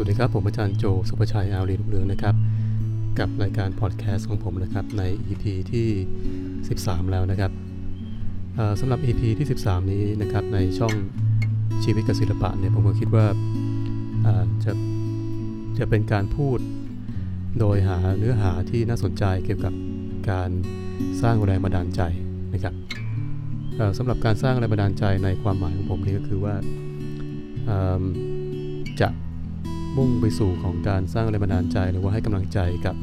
วัสดีครับผมอาจารย์โจสุภชัยอารีลุงเรืองนะครับ กับรายการพอดแคสต์ของผมนะครับใน EP ที่ 13 แล้วนะครับสำหรับ EP ที่ 13 นี้นะครับในช่องชีวิตกับศิลปะเนี่ยผมก็คิดว่าจะจะเป็นการพูดโดยหาเนื้อหาที่น่าสนใจเกี่ยวกับการสร้างแรงบันดาลใจนะครับสำหรับการสร้างแรงบันดาลใจในความหมายของผมนี่ก็คือว่าจะ มุ่งไปสู่ของการสร้างแรงบันดาลใจหรือว่าให้กำลังใจกับ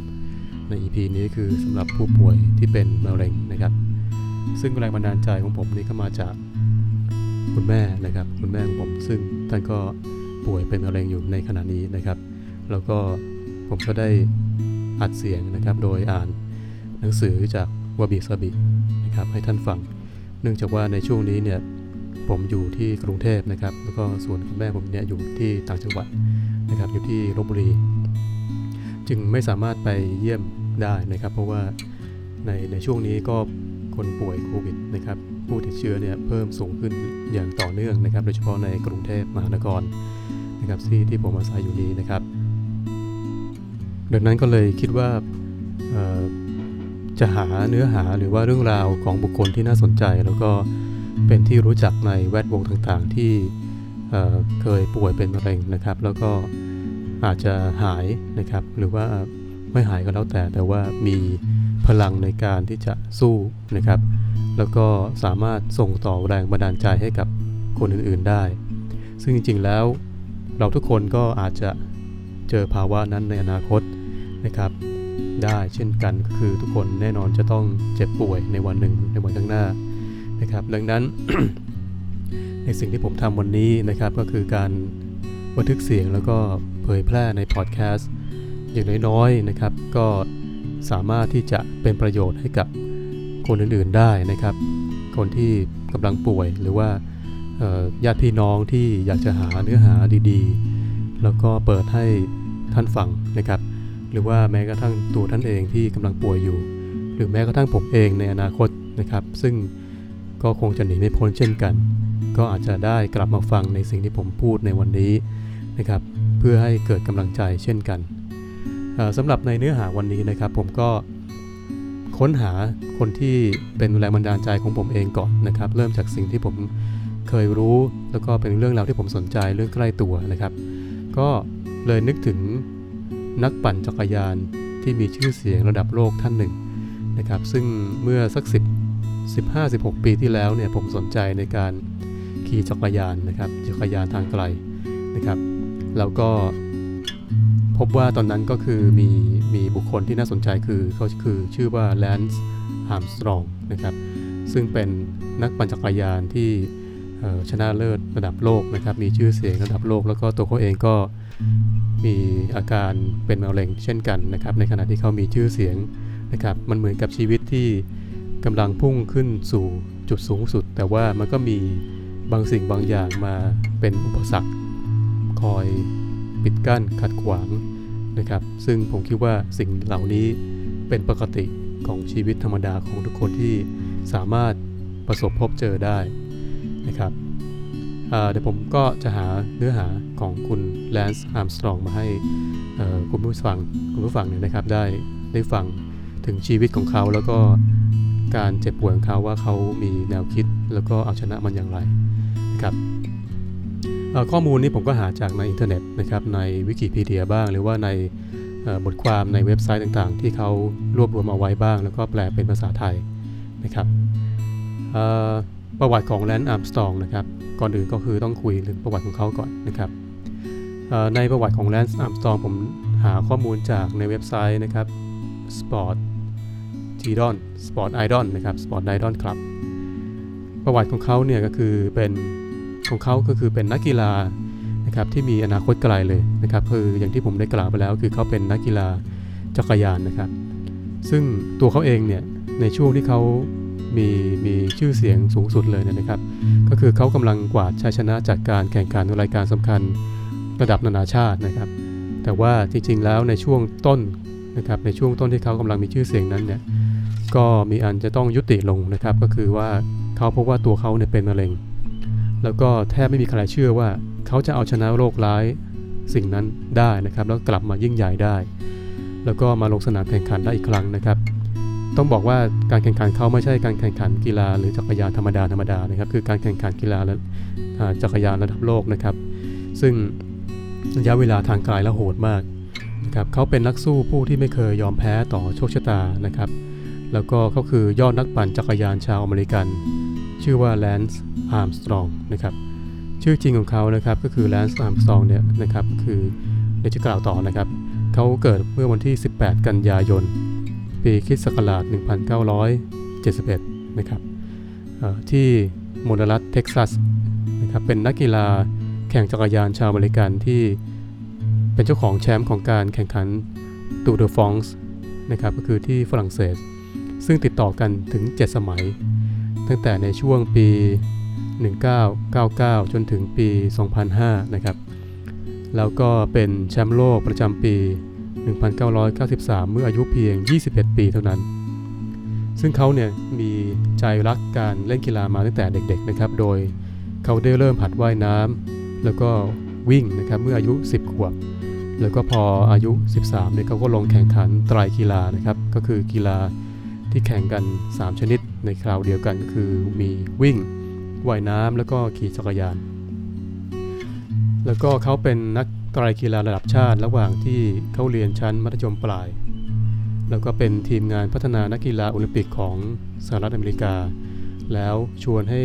ใน EP นี้คือสำหรับผู้ป่วยที่เป็นมะเร็งนะครับ ซึ่งแรงบันดาลใจของผมนี่ก็มาจากคุณแม่นะครับ คุณแม่ของผมซึ่งท่านก็ป่วยเป็นมะเร็งอยู่ในขณะนี้นะครับ แล้วก็ผมก็ได้อัดเสียงนะครับ โดยอ่านหนังสือจากวาบิสบินะครับให้ท่านฟัง เนื่องจากว่าในช่วงนี้เนี่ยผมอยู่ที่กรุงเทพนะครับ แล้วก็ส่วนคุณแม่ผมเนี่ยอยู่ที่ต่างจังหวัด นะครับอยู่ที่ลบบุรี จึงไม่สามารถไปเยี่ยมได้นะครับ เพราะว่าในในช่วงนี้ก็คนป่วยโควิดนะครับผู้ติดเชื้อเนี่ยเพิ่มสูงขึ้นอย่างต่อเนื่องนะครับ โดยเฉพาะในกรุงเทพมหานครนะครับที่ที่ผมอาศัยอยู่นี้นะครับ ดังนั้นก็เลยคิดว่าจะหาเนื้อหาหรือว่าเรื่องราวของบุคคลที่น่าสนใจ แล้วก็เป็นที่รู้จักในแวดวงต่างๆ ที่เคยป่วยเป็นมะเร็งนะครับ แล้วก็ อาจจะหายนะครับ หรือว่าไม่หายก็แล้วแต่ แต่ว่ามีพลังในการที่จะสู้นะครับ แล้วก็สามารถส่งต่อแรงบันดาลใจให้กับคนอื่นๆได้ ซึ่งจริงๆแล้วเราทุกคนก็อาจจะเจอภาวะนั้นในอนาคตนะครับ ได้เช่นกันก็คือทุกคนแน่นอนจะต้องเจ็บป่วยในวันหนึ่งในวันข้างหน้านะครับ ดังนั้น ในสิ่งที่ผมทำวันนี้นะครับก็คือการบันทึกเสียงแล้วก็ เผยแพร่ในพอดแคสต์อย่างน้อยๆนะครับ ก็สามารถที่จะเป็นประโยชน์ให้กับคนอื่นๆได้นะครับ คนที่กำลังป่วยหรือว่าญาติพี่น้องที่อยากจะหาเนื้อหาดีๆ แล้วก็เปิดให้ท่านฟังนะครับ หรือว่าแม้กระทั่งตัวท่านเองที่กำลังป่วยอยู่ หรือแม้กระทั่งผมเองในอนาคตนะครับ ซึ่งก็คงจะหนีไม่พ้นเช่นกัน ก็อาจจะได้กลับมาฟังในสิ่งที่ผมพูดในวันนี้นะครับ พื่อให้เกิดกำลังใจเช่นกันสำหรับในเนื้อหาวันนี้นะครับ ผมก็ค้นหาคนที่เป็นแรงบันดาลใจของผมเองก่อนนะครับ เริ่มจากสิ่งที่ผมเคยรู้แล้วก็เป็นเรื่องราวที่ผมสนใจเรื่องใกล้ตัวนะครับ ก็เลยนึกถึงนักปั่นจักรยานที่มีชื่อเสียงระดับโลกท่านหนึ่งนะครับ ซึ่งเมื่อสัก 10 15-16 ปีที่แล้วเนี่ยผมสนใจในการขี่จักรยานนะครับจักรยานทางไกลนะครับ แล้วก็พบว่าตอนนั้นก็คือมีมีบุคคลที่น่าสนใจคือเขาคือชื่อว่าแลนซ์อาร์มสตรองนะครับซึ่งเป็นนักปั่นจักรยานที่ชนะเลิศระดับโลกนะครับมีชื่อเสียงระดับโลก แล้วก็ตัวเขาเองก็มีอาการเป็นมะเร็งเช่นกันนะครับในขณะที่เขามีชื่อเสียงนะครับมันเหมือนกับชีวิตที่กำลังพุ่งขึ้นสู่จุดสูงสุด แต่ว่ามันก็มีบางสิ่งบางอย่างมาเป็นอุปสรรค คอยปิดกั้นขัดขวางนะครับ ซึ่งผมคิดว่าสิ่งเหล่านี้เป็นปกติของชีวิตธรรมดาของทุกคนที่สามารถประสบพบเจอได้นะครับเดี๋ยวผมก็จะหาเนื้อหาของคุณแลนซ์อาร์มสตรองมาให้คุณผู้ฟังคุณผู้ฟังเนี่ยนะครับได้ได้ฟังถึงชีวิตของเขาแล้วก็การเจ็บป่วยของเขาว่าเขามีแนวคิดแล้วก็เอาชนะมันอย่างไรนะครับ ข้อมูลนี้ผมก็หาจากในอินเทอร์เน็ตนะครับในวิกิพีเดียบ้าง หรือว่าในบทความในเว็บไซต์ต่างๆ ที่เขารวบรวมเอาไว้บ้าง แล้วก็แปลเป็นภาษาไทยนะครับประวัติของแลนซ์อาร์มสตรองนะครับก่อนอื่นก็คือต้องคุยเรื่องประวัติของเขาก่อนนะครับในประวัติของแลนซ์อาร์มสตรองผมหาข้อมูลจากในเว็บไซต์นะครับ Sport g d o n Sport Idol นะครับ Sport Idol Club ประวัติของเขาเนี่ยก็คือเป็น ของเขาก็คือเป็นนักกีฬานะครับที่มีอนาคตไกลเลยนะครับคืออย่างที่ผมได้กล่าวไปแล้ว คือเขาเป็นนักกีฬาจักรยานนะครับ ซึ่งตัวเขาเองเนี่ยในช่วงที่เขามีมีชื่อเสียงสูงสุดเลยนะครับ ก็คือเขากำลังกวาดชัยชนะจากการแข่งขันรายการสำคัญระดับนานาชาตินะครับ แต่ว่าจริงๆแล้วในช่วงต้นนะครับในช่วงต้นที่เขากำลังมีชื่อเสียงนั้นเนี่ยก็มีอันจะต้องยุติลงนะครับ ก็คือว่าเขาพบว่าตัวเขาเนี่ยเป็นมะเร็ง แล้วก็แทบไม่มีใครเชื่อว่า เขาจะเอาชนะโรคร้ายสิ่งนั้นได้นะครับ แล้วกลับมายิ่งใหญ่ได้ แล้วก็มาลงสนามแข่งขันได้อีกครั้งนะครับ ต้องบอกว่าการแข่งขันเขาไม่ใช่การแข่งขันกีฬาหรือจักรยานธรรมดาธรรมดานะครับ คือการแข่งขันกีฬาและจักรยานระดับโลกนะครับ ซึ่งระยะเวลาทางไกลและโหดมากนะครับเขาเป็นนักสู้ผู้ที่ไม่เคยยอมแพ้ต่อโชคชะตานะครับ แล้วก็เขาคือยอดนักปั่นจักรยานชาวอเมริกัน ชื่อว่าแลนซ์อาร์มสตรองนะครับชื่อจริงของเขานะครับก็คือแลนซ์อาร์มสตรองเนี่ยนะครับคือเดี๋ยวจะกล่าวต่อนะครับเขาเกิดเมื่อวันที่ 18 กันยายน ปีคริสตศักราช1971 นะครับที่โมนารัตเท็กซัสนะครับเป็นนักกีฬาแข่งจักรยานชาวอเมริกันที่เป็นเจ้าของแชมป์ของการแข่งขันตูร์เดอฟรองซ์นะครับก็คือที่ฝรั่งเศส ซึ่งติดต่อกันถึง 7 สมัย ตั้งแต่ในช่วงปี 1999 จนถึงปี 2005 นะครับ แล้วก็เป็นแชมป์โลกประจำปี 1993 เมื่ออายุเพียง 21 ปีเท่านั้น ซึ่งเขาเนี่ยมีใจรักการเล่นกีฬามาตั้งแต่เด็กๆนะครับ โดยเขาได้เริ่มหัดว่ายน้ำแล้วก็วิ่งนะครับเมื่ออายุ 10 ขวบ แล้วก็พออายุ 13เนี่ยเขาก็ลงแข่งขันไตรกีฬานะครับ ก็คือกีฬา ที่แข่งกัน 3 ชนิดในคราวเดียวกันก็คือมีวิ่งว่ายน้ำแล้วก็ขี่จักรยาน แล้วก็เขาเป็นนักไตรกีฬาระดับชาติ ระหว่างที่เขาเรียนชั้นมัธยมปลาย แล้วก็เป็นทีมงานพัฒนานักกีฬาโอลิมปิกของสหรัฐอเมริกา แล้วชวนให้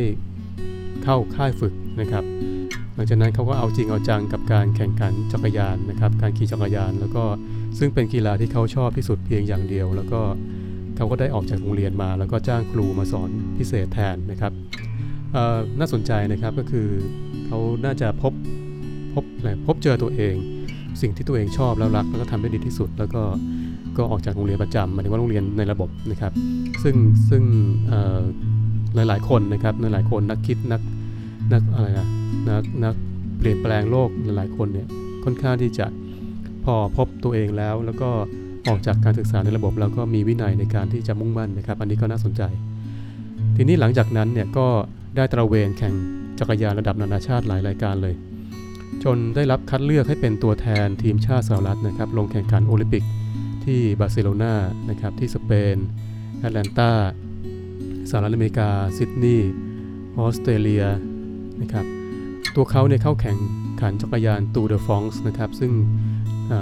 เข้าค่ายฝึกนะครับ หลังจากนั้นเขาก็เอาจริงเอาจังกับการแข่งขันจักรยานนะครับ การขี่จักรยาน แล้วก็ซึ่งเป็นกีฬาที่เขาชอบที่สุดเพียงอย่างเดียว แล้วก็เขาก็ได้ออกจากโรงเรียนมา แล้วก็จ้างครูมาสอนพิเศษแทนนะครับน่าสนใจนะครับก็คือเขาน่าจะพบพบพบเจอตัวเอง สิ่งที่ตัวเองชอบแล้วรักแล้วก็ทำได้ดีที่สุด แล้วก็ก็ออกจากโรงเรียนประจำหมายถึงว่าโรงเรียนในระบบนะครับ ซึ่งซึ่งหลายหลายคนนะครับหลายๆคนนักคิดนักนักอะไรนะนักนักเปลี่ยนแปลงโลกหลายๆคนเนี่ยค่อนข้างที่จะพอพบตัวเองแล้วแล้วก็ ออกจากการศึกษาในระบบแล้วก็มีวินัยในการที่จะมุ่งมั่นนะครับ อันนี้ก็น่าสนใจ ทีนี้หลังจากนั้นเนี่ยก็ได้ตระเวนแข่งจักรยานระดับนานาชาติหลายรายการเลย จนได้รับคัดเลือกให้เป็นตัวแทนทีมชาติสหรัฐนะครับ ลงแข่งขันโอลิมปิกที่บาร์เซโลนานะครับที่สเปนแอตแลนตาสหรัฐอเมริกาซิดนีย์ออสเตรเลียนะครับตัวเขาเนี่ยเข้าแข่งขันจักรยานตูเดอฟองส์นะครับซึ่ง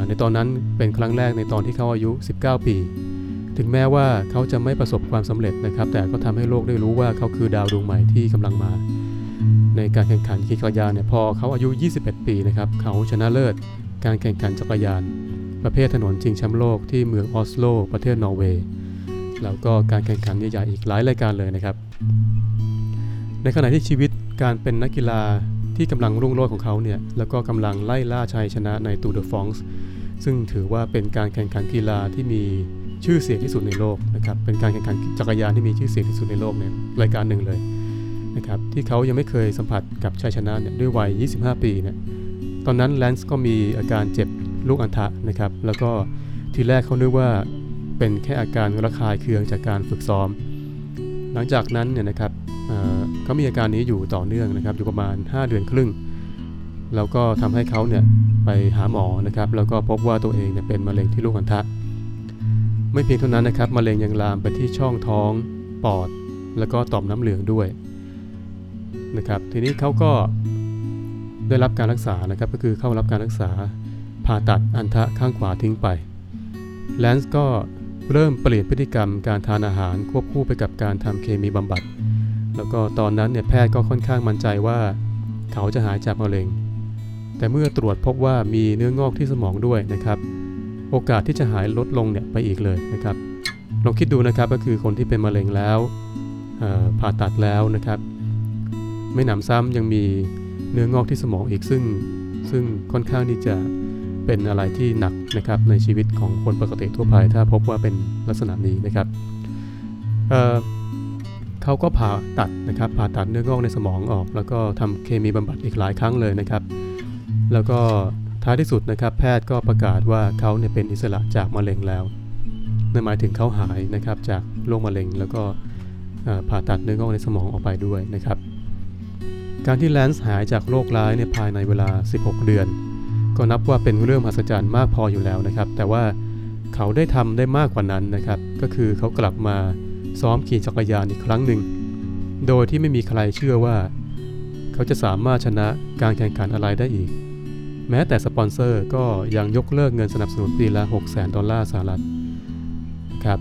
ในตอนนั้นเป็นครั้งแรกในตอนที่เขาอายุ 19 ปี ถึงแม้ว่าเขาจะไม่ประสบความสำเร็จนะครับ แต่ก็ทำให้โลกได้รู้ว่าเขาคือดาวดวงใหม่ที่กำลังมา ในการแข่งขันขี่จักรยานเนี่ยพอเขาอายุ 21 ปีนะครับเขาชนะเลิศการแข่งขันจักรยาน ประเภทถนนชิงแชมป์โลกที่เมืองออสโล ประเทศนอร์เวย์แล้วก็การแข่งขันใหญ่ๆอีกหลายรายการเลยนะครับ ในขณะที่ชีวิตการเป็นนักกีฬา ที่กำลังรุ่งโรจน์ของเขาเนี่ยแล้วก็กำลังไล่ล่าชัยชนะในตูดฟองส์ซึ่งถือว่าเป็นการแข่งขันกีฬาที่มีชื่อเสียงที่สุดในโลกนะครับเป็นการแข่งขันจักรยานที่มีชื่อเสียงที่สุดในโลกเนี่ยรายการหนึ่งเลยนะครับที่เขายังไม่เคยสัมผัสกับชัยชนะเนี่ยด้วยวัย 25 ปีเนี่ยตอนนั้นแลนซ์ก็มีอาการเจ็บลูกอัณฑะนะครับแล้วก็ทีแรกเขานึกว่าเป็นแค่อาการระคายเคืองจากการฝึกซ้อม หลังจากนั้นเนี่ยนะครับเขามีอาการนี้อยู่ต่อเนื่องนะครับ อยู่ประมาณ 5 เดือนครึ่ง แล้วก็ทำให้เขาเนี่ยไปหาหมอนะครับ แล้วก็พบว่าตัวเองเนี่ยเป็นมะเร็งที่ลูกอัณฑะไม่เพียงเท่านั้นนะครับมะเร็งยังลามไปที่ช่องท้อง ปอด แล้วก็ต่อมน้ำเหลืองด้วยนะครับทีนี้เขาก็ได้รับการรักษานะครับก็คือเข้ารับการรักษาผ่าตัดอันทะข้างขวาทิ้งไปแลนซ์ก็ เริ่มเปลี่ยนพฤติกรรมการทานอาหารควบคู่ไปกับการทำเคมีบำบัด แล้วก็ตอนนั้นเนี่ยแพทย์ก็ค่อนข้างมั่นใจว่า เขาจะหายจากมะเร็ง แต่เมื่อตรวจพบว่ามีเนื้องอกที่สมองด้วยนะครับ โอกาสที่จะหายลดลงเนี่ยไปอีกเลยนะครับลองคิดดูนะครับก็คือคนที่เป็นมะเร็งแล้วผ่าตัดแล้วนะครับ ไม่หนำซ้ำยังมีเนื้องอกที่สมองอีกซึ่ง ซึ่งค่อนข้างที่จะ เป็นอะไรที่หนักนะครับในชีวิตของคนปกติทั่วไป ถ้าพบว่าเป็นลักษณะนี้นะครับเเขาก็ผ่าตัดนะครับผ่าตัดเนื้องอกในสมองออก แล้วก็ทำเคมีบำบัดอีกหลายครั้งเลยนะครับ แล้วก็ท้ายที่สุดนะครับ แพทย์ก็ประกาศว่าเขาเนี่ยเป็นอิสระจากมะเร็งแล้วนั่นหมายถึงเขาหายนะครับจากโรคมะเร็ง แล้วก็ผ่าตัดเนื้องอกในสมองออกไปด้วยนะครับ การที่แลนซ์หายจากโรคร้ายในภายในเวลา 16 เดือน ก็นับว่าเป็นเรื่องมหัศจรรย์มากพออยู่แล้วนะครับ แต่ว่าเขาได้ทำได้มากกว่านั้นนะครับ ก็คือเขากลับมาซ้อมขี่จักรยานอีกครั้งหนึ่ง โดยที่ไม่มีใครเชื่อว่า เขาจะสามารถชนะการแข่งขันอะไรได้อีก แม้แต่สปอนเซอร์ก็ยังยกเลิกเงินสนับสนุนปีละ 6 0 0 0 0 ดอลลาร์สหรัฐครับ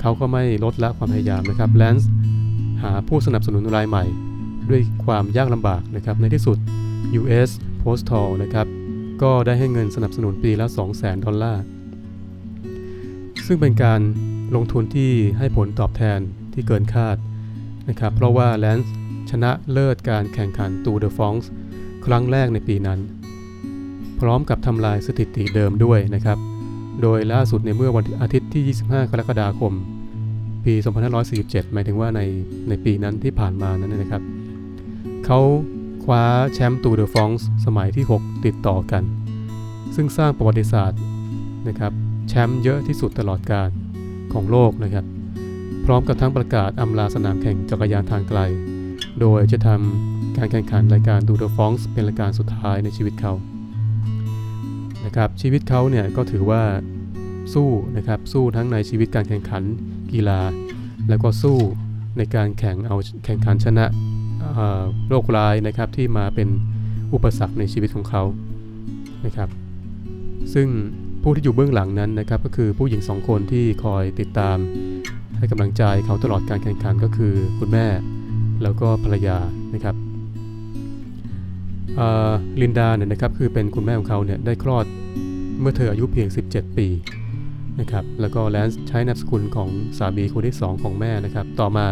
เขาก็ไม่ลดละความพยายามนะครับแลนซ์หาผู้สนับสนุนรายใหม่ ด้วยความยากลำบากนะครับในที่สุด US Postal นะครับ ก็ได้ให้เงินสนับสนุนปีละ 200,000 ดอลลาร์ ซึ่งเป็นการลงทุนที่ให้ผลตอบแทนที่เกินคาดนะครับ เพราะว่าแลนซ์ชนะเลิศการแข่งขันตูร์เดอฟองซ์ครั้งแรกในปีนั้น พร้อมกับทำลายสถิติเดิมด้วยนะครับ โดยล่าสุดในเมื่อวันอาทิตย์ที่ 25 กรกฎาคม ปี 2547 หมายถึงว่าในในปีนั้นที่ผ่านมานั้นนะครับ เขา คว้าแชมป์ตูเดอฟองส์สมัยที่ 6 ติดต่อกัน ซึ่งสร้างประวัติศาสตร์นะครับแชมป์เยอะที่สุดตลอดการของโลกนะครับ พร้อมกับทั้งประกาศอำลาสนามแข่งจักรยานทางไกล โดยจะทำการแข่งขันรายการดูเดอฟองส์เป็นรายการสุดท้ายในชีวิตเขานะครับชีวิตเขาเนี่ยก็ถือว่าสู้นะครับสู้ทั้งในชีวิตการแข่งขันกีฬา แล้วก็สู้ในการแข่งเอาแข่งขันชนะ โรคร้ายนะครับที่มาเป็นอุปสรรคในชีวิตของเขานะครับ ซึ่งผู้ที่อยู่เบื้องหลังนั้นนะครับ ก็คือผู้หญิงสองคนที่คอยติดตาม ให้กำลังใจเขาตลอดการแข่งขันก็คือคุณแม่แล้วก็ภรรยานะครับลินดาเนี่ยนะครับคือเป็นคุณแม่ของเขาเนี่ยได้คลอดเมื่อเธออายุเพียง 17 ปีนะครับแล้วก็แลนซ์ใช้นามสกุลของสามีคนที่ 2 ของแม่นะครับ ต่อมา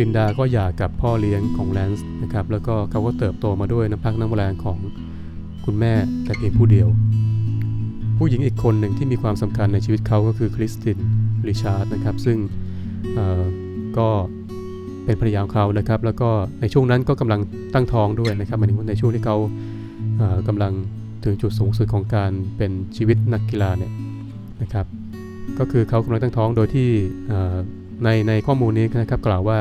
ลินดาก็หย่ากับพ่อเลี้ยงของแลนซ์นะครับแล้วก็เขาก็เติบโตมาด้วยน้ำพักน้ำแรงของคุณแม่แต่เพียงผู้เดียว ผู้หญิงอีกคนหนึ่งที่มีความสำคัญในชีวิตเขาก็คือคริสตินริชาร์ดนะครับซึ่งก็เป็นภรรยาของเขานะครับ แล้วก็ในช่วงนั้นก็กำลังตั้งท้องด้วยนะครับหมายถึงว่าในช่วงที่เขากำลังถึงจุดสูงสุดของการเป็นชีวิตนักกีฬาเนี่ยนะครับ ก็คือเขากำลังตั้งท้องโดยที่ ในในข้อมูลนี้นะครับกล่าวว่า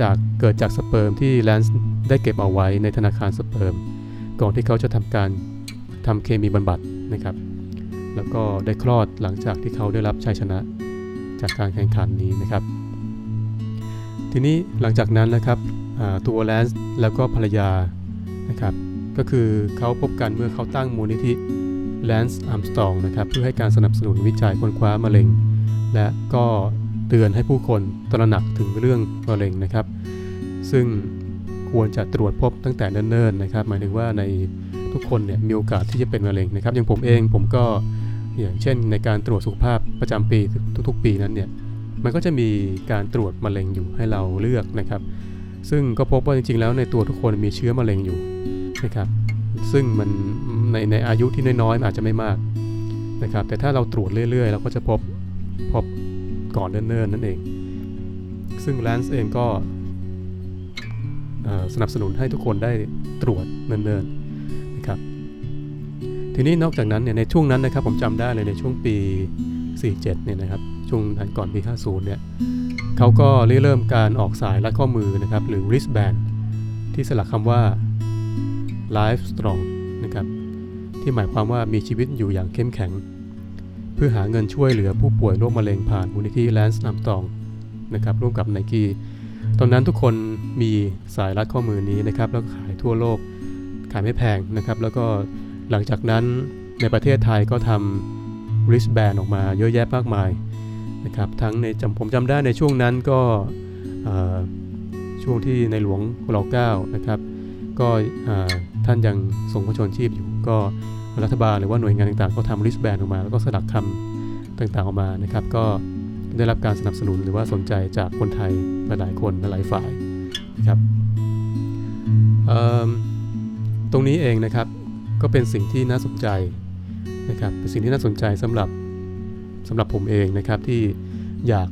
จากเกิดจากสเปิร์มที่แลนซ์ได้เก็บเอาไว้ในธนาคารสเปิร์มก่อนที่เขาจะทำการทำเคมีบำบัดนะครับ แล้วก็ได้คลอดหลังจากที่เขาได้รับชัยชนะจากการแข่งขันนี้นะครับ ทีนี้หลังจากนั้นนะครับตัวแลนซ์แล้วก็ภรรยานะครับ ก็คือเขาพบกันเมื่อเขาตั้งมูลนิธิแลนซ์อาร์มสตรองนะครับ เพื่อให้การสนับสนุนวิจัยค้นคว้ามะเร็ง และก็ เตือนให้ผู้คนตระหนักถึงเรื่องมะเร็งนะครับ ซึ่งควรจะตรวจพบตั้งแต่เนิ่นๆนะครับ หมายถึงว่าในทุกคนเนี่ยมีโอกาสที่จะเป็นมะเร็งนะครับ อย่างผมเองผมก็อย่างเช่นในการตรวจสุขภาพประจำปีทุกๆ ปีนั้นเนี่ยมันก็จะมีการตรวจมะเร็งอยู่ให้เราเลือกนะครับ ซึ่งก็พบว่าจริงๆ แล้วในตัวทุกคนมีเชื้อมะเร็งอยู่นะครับซึ่งมันในในอายุที่น้อยๆอาจจะไม่มากนะครับแต่ถ้าเราตรวจเรื่อยๆ เราก็จะพบพบ ก่อนเนิ่นๆนั่นเอง ซึ่งแลนซ์เองก็สนับสนุนให้ทุกคนได้ตรวจเนิ่นๆนะครับ ทีนี้นอกจากนั้นเนี่ยในช่วงนั้นนะครับผมจำได้เลยในช่วงปี 47 เนี่ยนะครับช่วงนั้นก่อนปี 50 เนี่ยเขาก็เริ่มการออกสายรัดข้อมือนะครับหรือ wristband ที่สลักคำว่า life strong นะครับที่หมายความว่ามีชีวิตอยู่อย่างเข้มแข็ง เพื่อหาเงินช่วยเหลือผู้ป่วยโรคมะเร็งผ่านมูลนิธิแลนส์นำตองนะครับร่วมกับไนกี้ตอนนั้นทุกคนมีสายรัดข้อมือนี้นะครับแล้วขายทั่วโลกขายไม่แพงนะครับแล้วก็หลังจากนั้นในประเทศไทยก็ทำ wristband ออกมาเยอะแยะมากมายนะครับทั้งในจำผมจำได้ในช่วงนั้นก็ช่วงที่ในหลวงรอเก้านะครับก็ท่านยังทรงพระชนชีพอยู่ก็ รัฐบาลหรือว่าหน่วยงานต่างๆ ก็ทำริสแบนออกมา แล้วก็สลักคำต่างๆออกมานะครับ ก็ได้รับการสนับสนุนหรือว่าสนใจจากคนไทยหลายๆคนหลายฝ่ายนะครับตรงนี้เองนะครับก็เป็นสิ่งที่น่าสนใจนะครับเป็นสิ่งที่น่าสนใจสำหรับสำหรับผมเองนะครับที่อยาก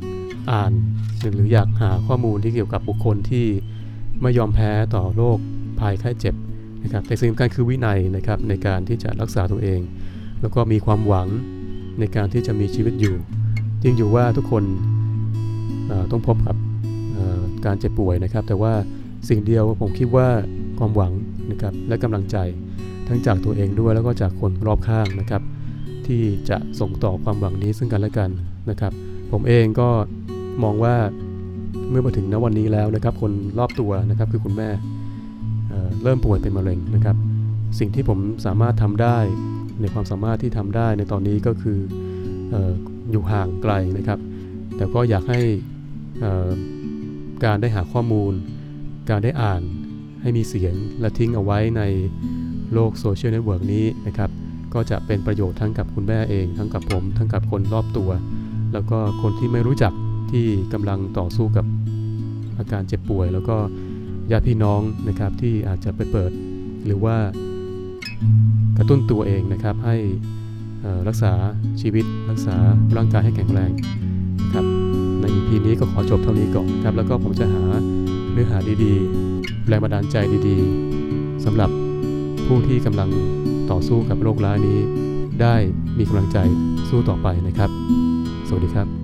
อ่านหรืออยากหาข้อมูลที่เกี่ยวกับบุคคลที่ไม่ยอมแพ้ต่อโรคภัยไข้เจ็บ นะครับแต่สิ่งสำคัญคือวินัยนะครับในการที่จะรักษาตัวเอง แล้วก็มีความหวังในการที่จะมีชีวิตอยู่จริงอยู่ว่าทุกคนต้องพบกับการเจ็บป่วยนะครับ แต่ว่าสิ่งเดียวผมคิดว่าความหวังนะครับและกำลังใจทั้งจากตัวเองด้วยแล้วก็จากคนรอบข้างนะครับ ที่จะส่งต่อความหวังนี้ซึ่งกันและกันนะครับ ผมเองก็มองว่าเมื่อมาถึงณวันนี้แล้วนะครับ คนรอบตัวนะครับคือคุณแม่ เริ่มป่วยเป็นมะเร็งนะครับ สิ่งที่ผมสามารถทำได้ในความสามารถที่ทำได้ในตอนนี้ก็คือออยู่ห่างไกลนะครับ แต่ก็อยากให้การได้หาข้อมูล การได้อ่านให้มีเสียงและทิ้งเอาไว้ในโลกโซเชียลเน็ตเวิร์กนี้นะครับ ก็จะเป็นประโยชน์ทั้งกับคุณแม่เอง ทั้งกับผม ทั้งกับคนรอบตัว แล้วก็คนที่ไม่รู้จักที่กำลังต่อสู้กับอาการเจ็บป่วย แล้วก็ ญาติพี่น้องนะครับที่อาจจะไปเปิดหรือว่ากระตุ้นตัวเองนะครับให้รักษาชีวิตรักษาร่างกายให้แข็งแรงนะครับใน EP นี้ก็ขอจบเท่านี้ก่อนนะครับแล้วก็ผมจะหาเนื้อหาดีๆ แรงบันดาลใจดีๆสำหรับผู้ที่กำลังต่อสู้กับโรคร้ายนี้ ได้มีกำลังใจสู้ต่อไปนะครับ สวัสดีครับ